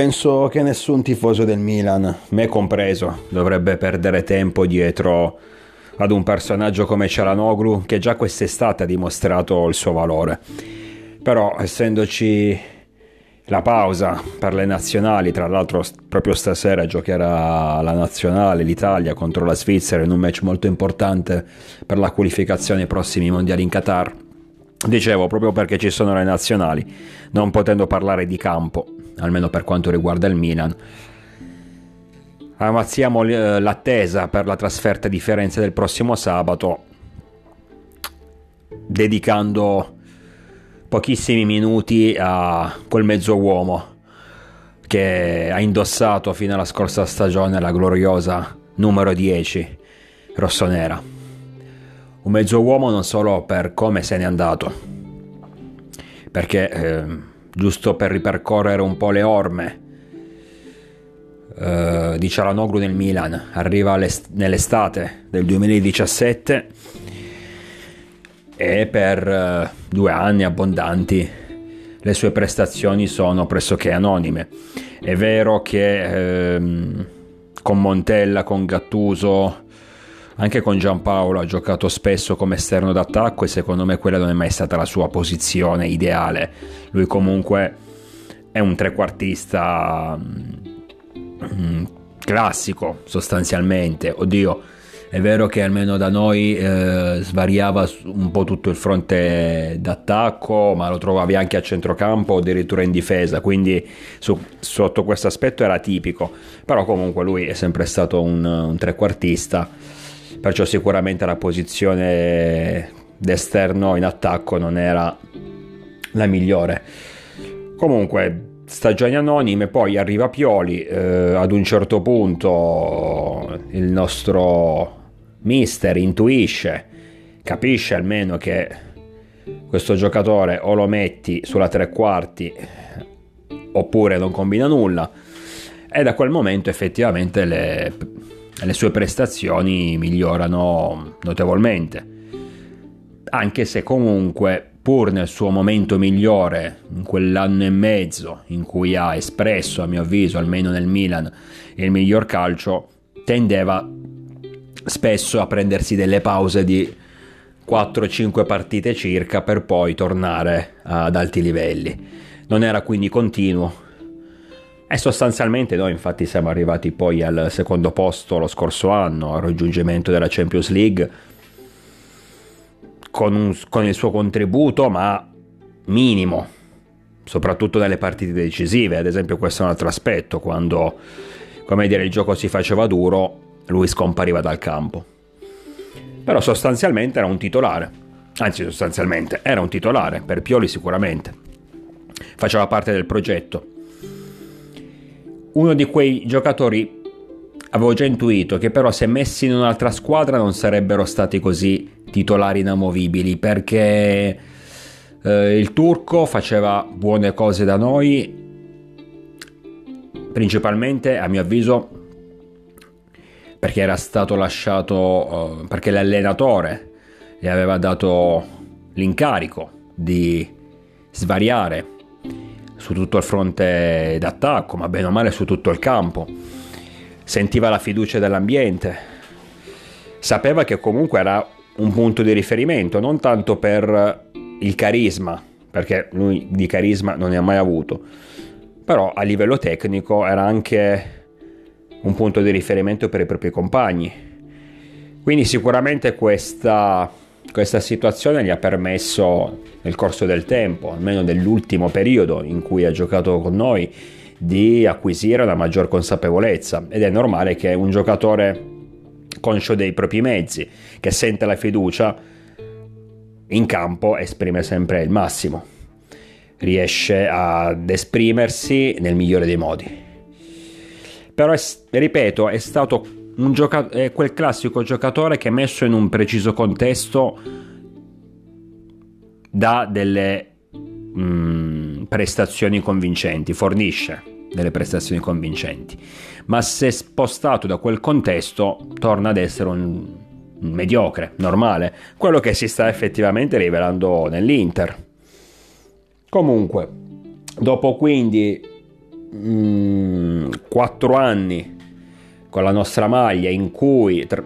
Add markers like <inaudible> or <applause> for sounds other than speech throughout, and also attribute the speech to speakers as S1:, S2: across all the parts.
S1: Penso che nessun tifoso del Milan, me compreso, dovrebbe perdere tempo dietro ad un personaggio come Cialanoglu che già quest'estate ha dimostrato il suo valore. Però essendoci la pausa per le nazionali, tra l'altro proprio stasera giocherà la nazionale, l'Italia contro la Svizzera in un match molto importante per la qualificazione ai prossimi mondiali in Qatar. Dicevo, proprio perché ci sono le nazionali, non potendo parlare di campo, almeno per quanto riguarda il Milan, ammazziamo l'attesa per la trasferta di Firenze del prossimo sabato, dedicando pochissimi minuti a quel mezzo uomo che ha indossato fino alla scorsa stagione la gloriosa numero 10 rossonera. Un mezzo uomo non solo per come se n'è andato, perché eh, giusto per ripercorrere un po' le orme eh, di Cialanoglu nel Milan, arriva nell'estate del 2017 e per eh, due anni abbondanti le sue prestazioni sono pressoché anonime. È vero che ehm, con Montella, con Gattuso, anche con Giampaolo ha giocato spesso come esterno d'attacco e secondo me quella non è mai stata la sua posizione ideale. Lui comunque è un trequartista mm, classico sostanzialmente. Oddio, è vero che almeno da noi eh, svariava un po' tutto il fronte d'attacco, ma lo trovavi anche a centrocampo o addirittura in difesa, quindi su, sotto questo aspetto era tipico. Però comunque lui è sempre stato un, un trequartista, perciò sicuramente la posizione d'esterno in attacco non era la migliore. Comunque, stagioni anonime, poi arriva Pioli, eh, ad un certo punto il nostro mister intuisce, capisce almeno che questo giocatore o lo metti sulla tre quarti oppure non combina nulla e da quel momento effettivamente le, le sue prestazioni migliorano notevolmente anche se comunque pur nel suo momento migliore in quell'anno e mezzo in cui ha espresso a mio avviso almeno nel Milan il miglior calcio tendeva spesso a prendersi delle pause di 4-5 partite circa per poi tornare ad alti livelli. Non era quindi continuo. E sostanzialmente noi infatti siamo arrivati poi al secondo posto lo scorso anno, al raggiungimento della Champions League, con, un, con il suo contributo ma minimo, soprattutto nelle partite decisive. Ad esempio questo è un altro aspetto, quando come dire, il gioco si faceva duro lui scompariva dal campo. Però sostanzialmente era un titolare, anzi sostanzialmente era un titolare, per Pioli sicuramente. Faceva parte del progetto. Uno di quei giocatori avevo già intuito che però se messi in un'altra squadra non sarebbero stati così titolari inamovibili perché eh, il turco faceva buone cose da noi principalmente a mio avviso perché era stato lasciato, uh, perché l'allenatore gli aveva dato l'incarico di svariare su tutto il fronte d'attacco, ma bene o male su tutto il campo. Sentiva la fiducia dell'ambiente, sapeva che comunque era un punto di riferimento, non tanto per il carisma, perché lui di carisma non ne ha mai avuto, però a livello tecnico era anche un punto di riferimento per i propri compagni. Quindi sicuramente questa, questa situazione gli ha permesso nel corso del tempo, almeno nell'ultimo periodo in cui ha giocato con noi, di acquisire una maggior consapevolezza ed è normale che un giocatore conscio dei propri mezzi, che sente la fiducia, in campo esprime sempre il massimo, riesce ad esprimersi nel migliore dei modi. Però, ripeto, è stato gioca- è quel classico giocatore che messo in un preciso contesto dà delle mm, prestazioni convincenti, fornisce delle prestazioni convincenti, ma se spostato da quel contesto torna ad essere un, un mediocre, normale, quello che si sta effettivamente rivelando nell'Inter. Comunque, dopo quindi mm, quattro anni con la nostra maglia in cui tr-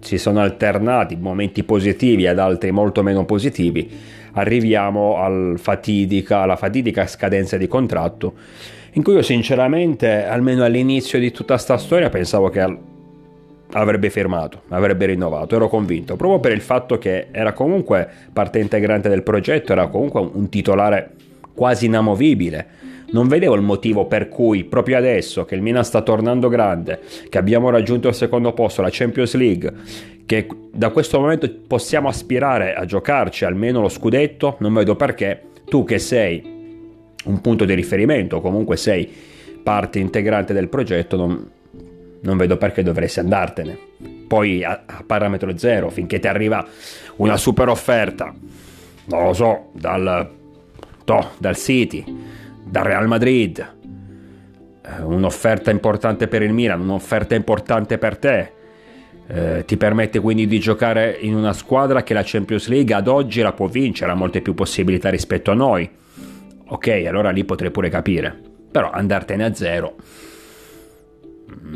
S1: si sono alternati momenti positivi ed altri molto meno positivi, arriviamo al fatidica, alla fatidica scadenza di contratto in cui io sinceramente, almeno all'inizio di tutta questa storia, pensavo che avrebbe firmato, avrebbe rinnovato, ero convinto, proprio per il fatto che era comunque parte integrante del progetto, era comunque un titolare quasi inamovibile. Non vedevo il motivo per cui proprio adesso che il Milan sta tornando grande, che abbiamo raggiunto il secondo posto, la Champions League, che da questo momento possiamo aspirare a giocarci almeno lo scudetto, non vedo perché tu che sei un punto di riferimento, comunque sei parte integrante del progetto, non, non vedo perché dovresti andartene. Poi a, a, parametro zero, finché ti arriva una super offerta, non lo so, dal, to, dal City, dal Real Madrid, eh, un'offerta importante per il Milan, un'offerta importante per te. Eh, ti permette quindi di giocare in una squadra che la Champions League ad oggi la può vincere, ha molte più possibilità rispetto a noi. Ok, allora lì potrei pure capire. Però andartene a zero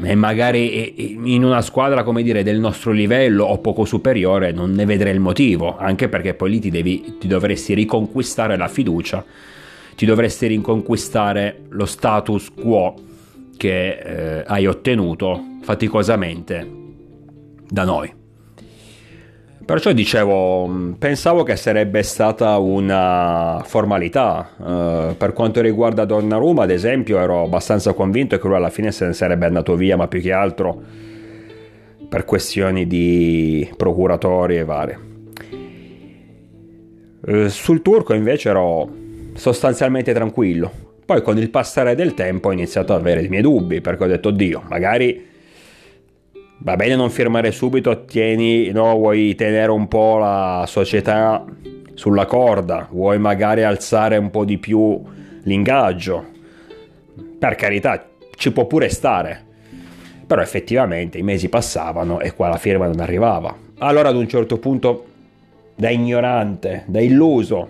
S1: e magari in una squadra come dire del nostro livello o poco superiore non ne vedrei il motivo anche perché poi lì ti, devi, ti dovresti riconquistare la fiducia ti dovresti riconquistare lo status quo che eh, hai ottenuto faticosamente da noi Perciò dicevo, mm, pensavo che sarebbe stata una formalità. Uh, per quanto riguarda Donnarumma, ad esempio, ero abbastanza convinto che lui alla fine se ne sarebbe andato via, ma più che altro per questioni di procuratori e varie. Uh, sul turco invece ero sostanzialmente tranquillo. Poi con il passare del tempo ho iniziato ad avere i miei dubbi, perché ho detto, Dio, magari va bene non firmare subito, tieni, no, vuoi tenere un po' la società sulla corda, vuoi magari alzare un po' di più l'ingaggio. Per carità, ci può pure stare. Però effettivamente i mesi passavano e qua la firma non arrivava. Allora ad un certo punto, da ignorante, da illuso,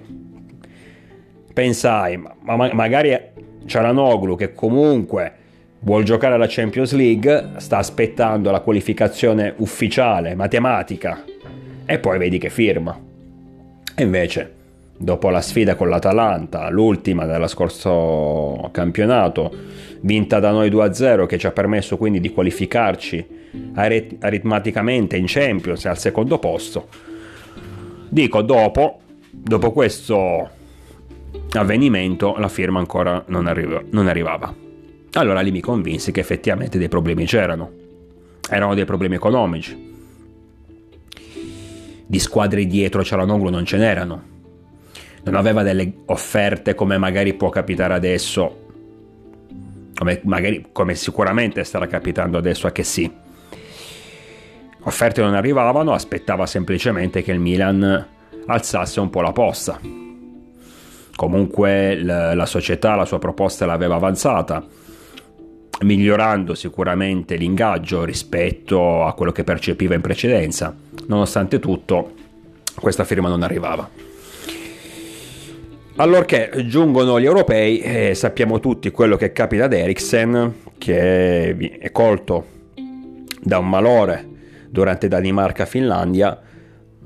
S1: pensai, ma magari c'era Noglu che comunque vuol giocare alla Champions League, sta aspettando la qualificazione ufficiale, matematica, e poi vedi che firma. E invece, dopo la sfida con l'Atalanta, l'ultima dello scorso campionato, vinta da noi 2-0, che ci ha permesso quindi di qualificarci arit- aritmaticamente in Champions al secondo posto, dico dopo, dopo questo avvenimento, la firma ancora non, arriva- non arrivava. Allora lì mi convinsi che effettivamente dei problemi c'erano. Erano dei problemi economici. Di squadre dietro Cialanoglu non ce n'erano. Non aveva delle offerte come magari può capitare adesso, come, magari, come sicuramente starà capitando adesso a che sì. Offerte non arrivavano, aspettava semplicemente che il Milan alzasse un po' la posta. Comunque la, la società la sua proposta l'aveva avanzata migliorando sicuramente l'ingaggio rispetto a quello che percepiva in precedenza. Nonostante tutto, questa firma non arrivava. Allorché giungono gli europei, eh, sappiamo tutti quello che capita ad Eriksen, che è colto da un malore durante Danimarca-Finlandia.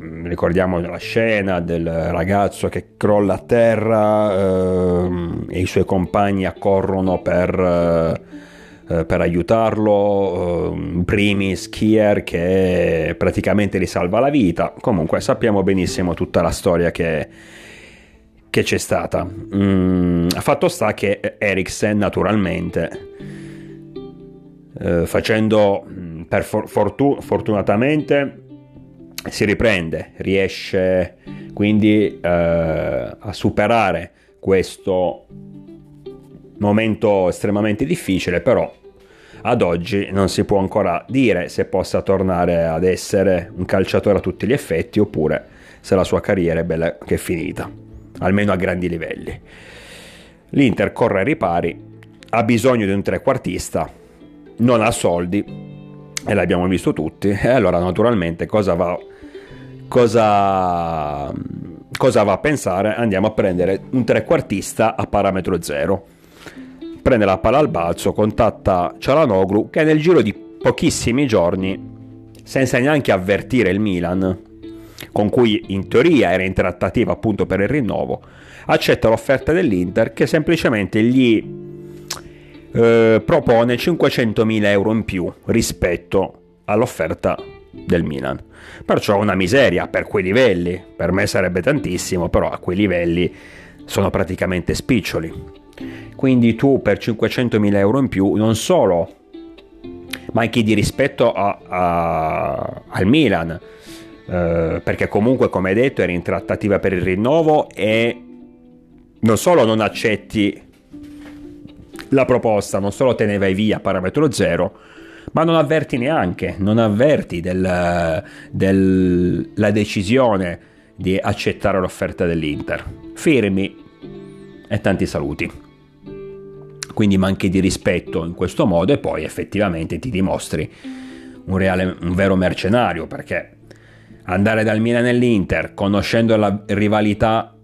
S1: Mm, ricordiamo la scena del ragazzo che crolla a terra eh, e i suoi compagni accorrono per eh, eh, per aiutarlo, eh, primis Kier che praticamente gli salva la vita, comunque sappiamo benissimo tutta la storia che, che c'è stata. Mm, fatto sta che Eriksen naturalmente eh, facendo mm, per fortu- fortunatamente si riprende, riesce quindi eh, a superare questo momento estremamente difficile, però ad oggi non si può ancora dire se possa tornare ad essere un calciatore a tutti gli effetti oppure se la sua carriera è bella che è finita, almeno a grandi livelli. L'Inter corre ai ripari, ha bisogno di un trequartista, non ha soldi e l'abbiamo visto tutti e allora naturalmente cosa va, cosa, cosa va a pensare? Andiamo a prendere un trequartista a parametro zero prende la palla al balzo, contatta Cialanoglu che nel giro di pochissimi giorni, senza neanche avvertire il Milan, con cui in teoria era in trattativa appunto per il rinnovo, accetta l'offerta dell'Inter che semplicemente gli eh, propone 500.000 euro in più rispetto all'offerta del Milan. Perciò una miseria per quei livelli, per me sarebbe tantissimo, però a quei livelli sono praticamente spiccioli. Quindi tu per 500.000 euro in più non solo manchi di rispetto a, a, al Milan, eh, perché comunque come detto eri in trattativa per il rinnovo e non solo non accetti la proposta, non solo te ne vai via a parametro zero, ma non avverti neanche, non avverti della del, decisione di accettare l'offerta dell'Inter. Firmi e tanti saluti. Quindi manchi di rispetto in questo modo e poi effettivamente ti dimostri un, reale, un vero mercenario perché andare dal Milan all'Inter conoscendo la rivalità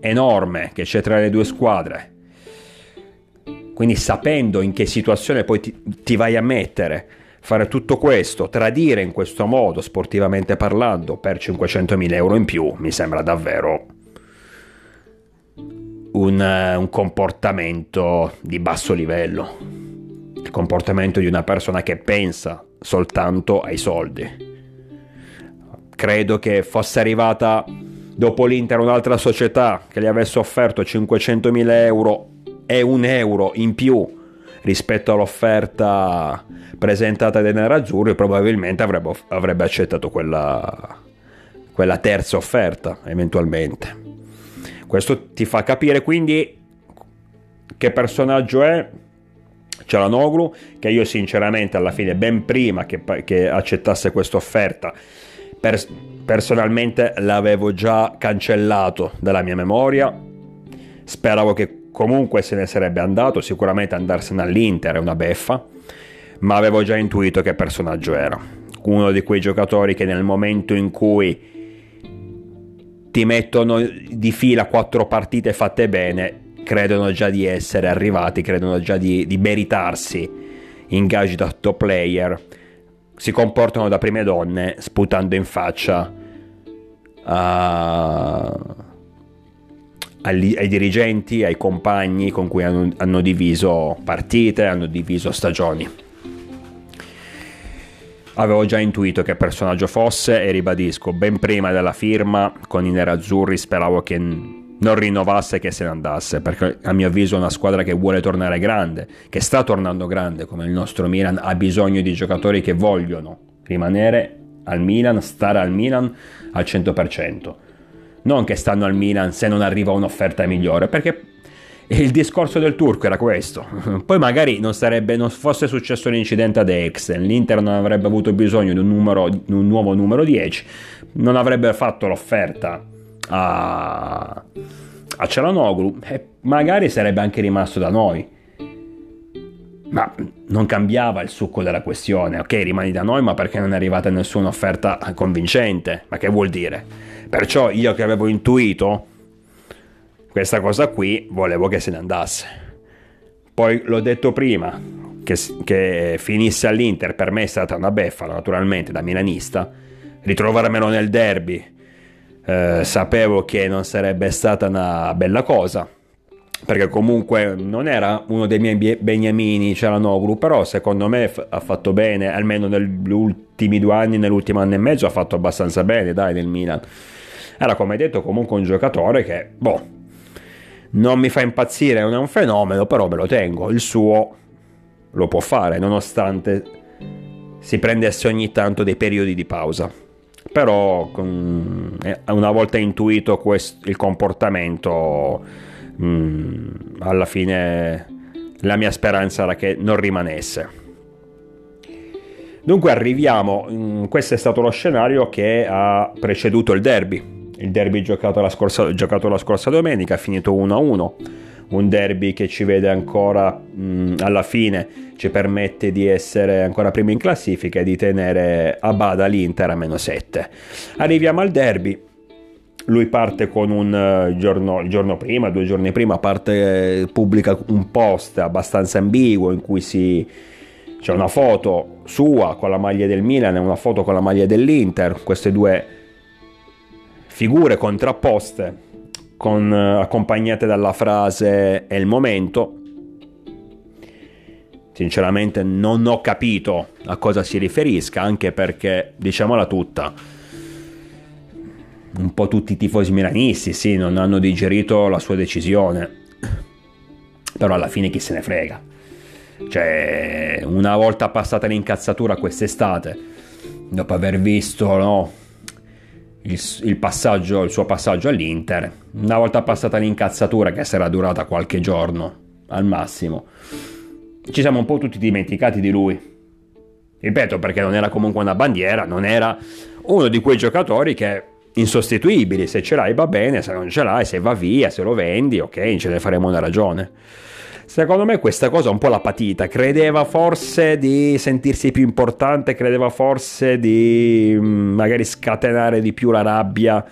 S1: enorme che c'è tra le due squadre quindi sapendo in che situazione poi ti, ti vai a mettere, fare tutto questo, tradire in questo modo, sportivamente parlando, per 500.000 euro in più, mi sembra davvero un, un comportamento di basso livello. Il comportamento di una persona che pensa soltanto ai soldi. Credo che fosse arrivata dopo l'Inter un'altra società che gli avesse offerto 500.000 euro e un euro in più rispetto all'offerta presentata dai nerazzurri, probabilmente avrebbe, avrebbe accettato quella, quella terza offerta eventualmente. Questo ti fa capire quindi che personaggio è Cialanoglu, che io sinceramente alla fine ben prima che, che accettasse questa offerta per, personalmente l'avevo già cancellato dalla mia memoria. Speravo che comunque se ne sarebbe andato, sicuramente andarsene all'Inter è una beffa, ma avevo già intuito che personaggio era. Uno di quei giocatori che nel momento in cui ti mettono di fila quattro partite fatte bene, credono già di essere arrivati, credono già di, di meritarsi ingaggi da top player, si comportano da prime donne sputando in faccia a ai dirigenti, ai compagni con cui hanno, hanno diviso partite, hanno diviso stagioni. Avevo già intuito che personaggio fosse e ribadisco, ben prima della firma con i nerazzurri speravo che non rinnovasse e che se ne andasse, perché a mio avviso una squadra che vuole tornare grande, che sta tornando grande come il nostro Milan, ha bisogno di giocatori che vogliono rimanere al Milan, stare al Milan al 100% non che stanno al Milan se non arriva un'offerta migliore, perché il discorso del turco era questo. <laughs> Poi magari non, sarebbe, non fosse successo l'incidente ad Excel, l'Inter non avrebbe avuto bisogno di un, numero, di un nuovo numero 10, non avrebbe fatto l'offerta a, a Cialanoglu e magari sarebbe anche rimasto da noi. Ma non cambiava il succo della questione. Ok, rimani da noi, ma perché non è arrivata nessuna offerta convincente? Ma che vuol dire? Perciò io che avevo intuito questa cosa qui, volevo che se ne andasse. Poi l'ho detto prima, che, che finisse all'Inter per me è stata una beffa, naturalmente, da milanista. Ritrovarmelo nel derby, eh, sapevo che non sarebbe stata una bella cosa perché comunque non era uno dei miei beniamini Cialanoglu, però secondo me ha fatto bene, almeno negli ultimi due anni, nell'ultimo anno e mezzo ha fatto abbastanza bene, dai, nel Milan. Era come detto comunque un giocatore che, boh, non mi fa impazzire, non è un fenomeno, però me lo tengo, il suo lo può fare, nonostante si prendesse ogni tanto dei periodi di pausa. Però una volta intuito questo, il comportamento Mm, alla fine la mia speranza era che non rimanesse. Dunque arriviamo, mm, questo è stato lo scenario che ha preceduto il derby. Il derby giocato la scorsa, giocato la scorsa domenica, finito 1-1. Un derby che ci vede ancora mh, mm, alla fine, ci permette di essere ancora primi in classifica e di tenere a bada l'Inter a meno 7. Arriviamo al derby lui parte con un uh, giorno, il giorno prima, due giorni prima, parte, pubblica un post abbastanza ambiguo in cui si, c'è una foto sua con la maglia del Milan e una foto con la maglia dell'Inter, queste due figure contrapposte con, uh, accompagnate dalla frase è il momento. Sinceramente non ho capito a cosa si riferisca, anche perché, diciamola tutta, un po' tutti i tifosi milanisti, sì, non hanno digerito la sua decisione. Però alla fine chi se ne frega. Cioè, una volta passata l'incazzatura quest'estate, dopo aver visto no, il, il, passaggio, il suo passaggio all'Inter, una volta passata l'incazzatura che sarà durata qualche giorno al massimo, ci siamo un po' tutti dimenticati di lui. Ripeto, perché non era comunque una bandiera, non era uno di quei giocatori che insostituibili, se ce l'hai va bene, se non ce l'hai, se va via, se lo vendi, ok, ce ne faremo una ragione. Secondo me questa cosa un po' l'ha patita, credeva forse di sentirsi più importante, credeva forse di mm, magari scatenare di più la rabbia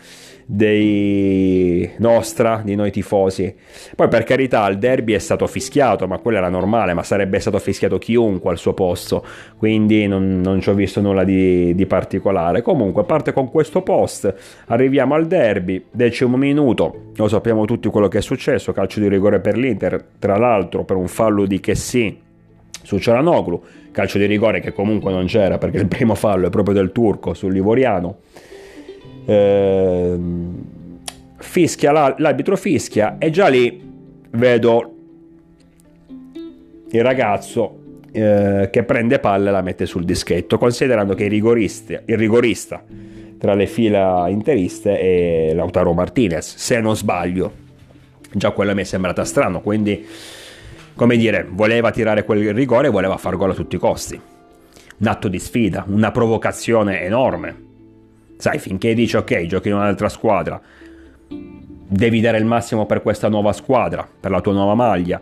S1: dei nostra, di noi tifosi. Poi per carità il derby è stato fischiato, ma quello era normale, ma sarebbe stato fischiato chiunque al suo posto, quindi non, non ci ho visto nulla di, di, particolare. Comunque parte con questo post, arriviamo al derby, decimo minuto, lo sappiamo tutti quello che è successo, calcio di rigore per l'Inter, tra l'altro per un fallo di Chessy su Cialanoglu, calcio di rigore che comunque non c'era perché il primo fallo è proprio del turco sul Livoriano eh, fischia l'arbitro fischia e già lì vedo il ragazzo eh, che prende palla e la mette sul dischetto considerando che il rigorista, il rigorista tra le fila interiste è Lautaro Martinez se non sbaglio. Già quello mi è sembrata strano quindi come dire voleva tirare quel rigore e voleva far gol a tutti i costi. Un atto di sfida una provocazione enorme Sai, finché dici ok, giochi in un'altra squadra, devi dare il massimo per questa nuova squadra, per la tua nuova maglia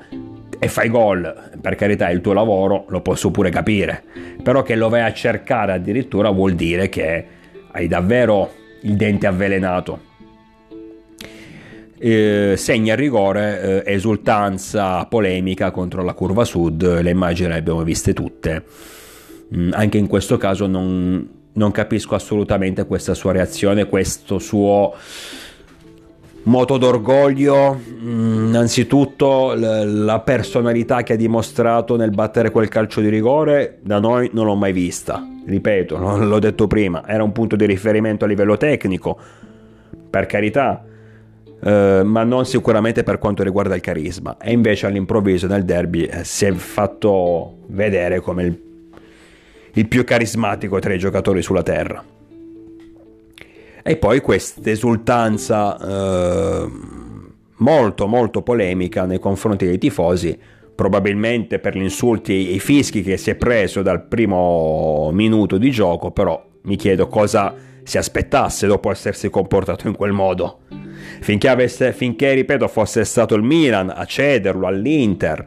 S1: e fai gol, per carità è il tuo lavoro, lo posso pure capire, però che lo vai a cercare addirittura vuol dire che hai davvero il dente avvelenato. Eh, segna il rigore, eh, esultanza, polemica contro la curva sud, le immagini le abbiamo viste tutte. Mm, anche in questo caso non, non capisco assolutamente questa sua reazione, questo suo moto d'orgoglio, mm, innanzitutto la personalità che ha dimostrato nel battere quel calcio di rigore da noi non l'ho mai vista, ripeto, l'ho detto prima, era un punto di riferimento a livello tecnico, per carità, eh, ma non sicuramente per quanto riguarda il carisma, e invece all'improvviso nel derby eh, si è fatto vedere come il il più carismatico tra i giocatori sulla terra. E poi questa esultanza eh, molto molto polemica nei confronti dei tifosi, probabilmente per gli insulti e i fischi che si è preso dal primo minuto di gioco, però mi chiedo cosa si aspettasse dopo essersi comportato in quel modo. Finché, avesse, finché ripeto, fosse stato il Milan a cederlo all'Inter,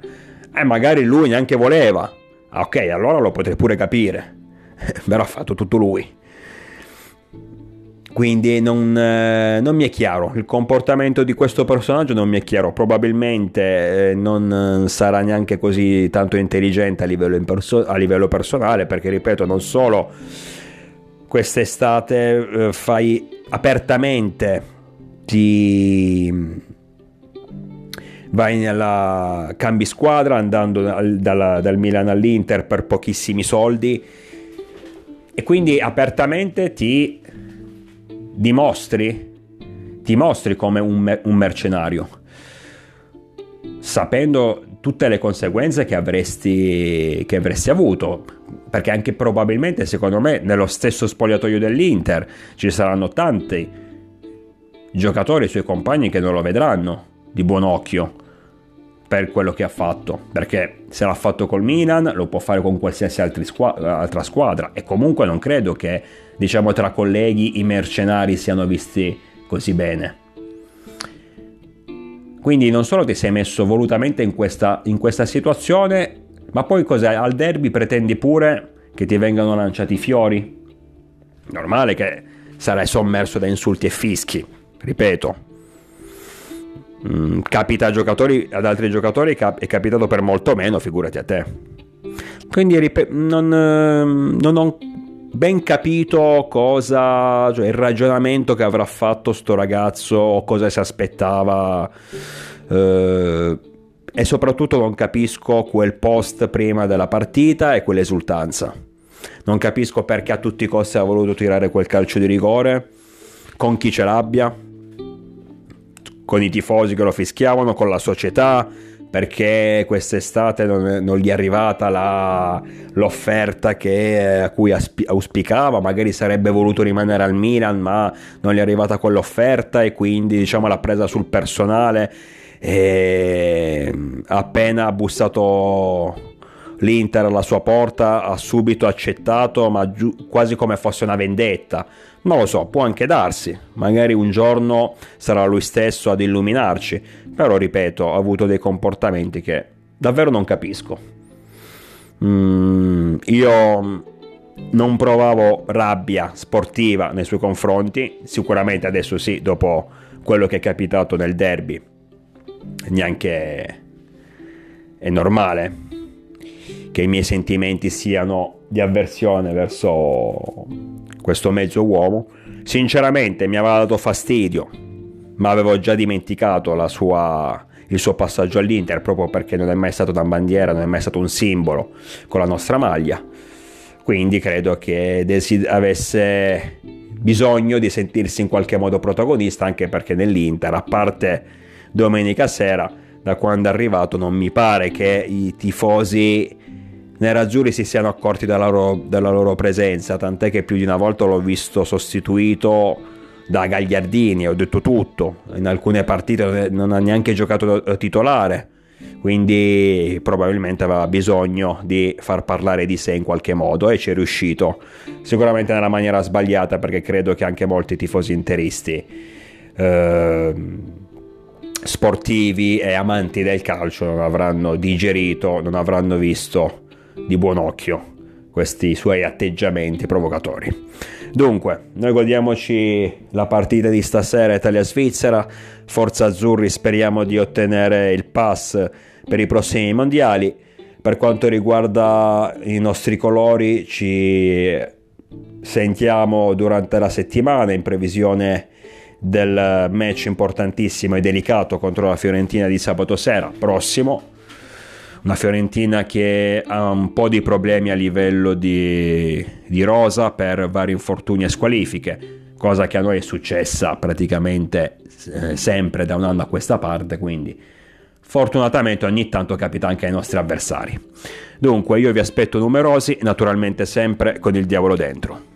S1: e eh, magari lui neanche voleva, ok, allora lo potrei pure capire, <laughs> però ha fatto tutto lui. Quindi non, eh, non, mi è chiaro, il comportamento di questo personaggio non mi è chiaro, probabilmente eh, non sarà neanche così tanto intelligente a livello, perso- a livello personale, perché ripeto, non solo quest'estate eh, fai apertamente, ti vai nella cambi squadra andando dal, dal, dal Milan all'Inter per pochissimi soldi. E quindi apertamente ti dimostri, ti mostri come un, un mercenario, sapendo tutte le conseguenze che avresti, che avresti avuto, perché anche probabilmente secondo me nello stesso spogliatoio dell'Inter ci saranno tanti giocatori, i suoi compagni che non lo vedranno di buon occhio per quello che ha fatto, perché se l'ha fatto col Milan lo può fare con qualsiasi squadra, altra squadra e comunque non credo che diciamo tra colleghi i mercenari siano visti così bene. Quindi non solo ti sei messo volutamente in questa, in questa situazione, ma poi cos'è? Al derby pretendi pure che ti vengano lanciati fiori? Normale che sarai sommerso da insulti e fischi, ripeto, mm, capita ad altri giocatori è capitato per molto meno, figurati a te. Quindi rip- non, ehm, non ho ben capito cosa, cioè il ragionamento che avrà fatto sto ragazzo o cosa si aspettava. Eh, e soprattutto non capisco quel post prima della partita e quell'esultanza. Non capisco perché a tutti i costi ha voluto tirare quel calcio di rigore, con chi ce l'abbia, con i tifosi che lo fischiavano, con la società, perché quest'estate non, non gli è arrivata la, l'offerta che, a cui auspicava, magari sarebbe voluto rimanere al Milan, ma non gli è arrivata quell'offerta e quindi diciamo l'ha presa sul personale e appena ha bussato l'Inter alla sua porta ha subito accettato ma giu- quasi come fosse una vendetta. Non lo so può anche darsi. Magari un giorno sarà lui stesso ad illuminarci. Però ripeto ha avuto dei comportamenti che davvero non capisco. Mm, io non provavo rabbia sportiva nei suoi confronti. Sicuramente adesso sì dopo quello che è capitato nel derby. Neanche è normale che i miei sentimenti siano di avversione verso questo mezzo uomo. Sinceramente mi aveva dato fastidio, ma avevo già dimenticato sua, il suo passaggio all'Inter proprio perché non è mai stato una bandiera, non è mai stato un simbolo con la nostra maglia. Quindi credo che desi- avesse bisogno di sentirsi in qualche modo protagonista anche perché nell'Inter, a parte domenica sera, da quando è arrivato non mi pare che i tifosi nerazzurri si siano accorti della loro, della loro presenza, tant'è che più di una volta l'ho visto sostituito da Gagliardini, ho detto tutto, in alcune partite non ha neanche giocato titolare, quindi probabilmente aveva bisogno di far parlare di sé in qualche modo e ci è riuscito, sicuramente nella maniera sbagliata perché credo che anche molti tifosi interisti eh, sportivi e amanti del calcio non avranno digerito, non avranno visto di buon occhio questi suoi atteggiamenti provocatori. Dunque, noi godiamoci la partita di stasera Italia-Svizzera, Forza Azzurri speriamo di ottenere il pass per i prossimi mondiali. Per quanto riguarda i nostri colori ci sentiamo durante la settimana in previsione del match importantissimo e delicato contro la Fiorentina di sabato sera prossimo una Fiorentina che ha un po' di problemi a livello di, di rosa per vari infortuni e squalifiche cosa che a noi è successa praticamente eh, sempre da un anno a questa parte, quindi fortunatamente ogni tanto capita anche ai nostri avversari. Dunque io vi aspetto numerosi, naturalmente sempre con il diavolo dentro.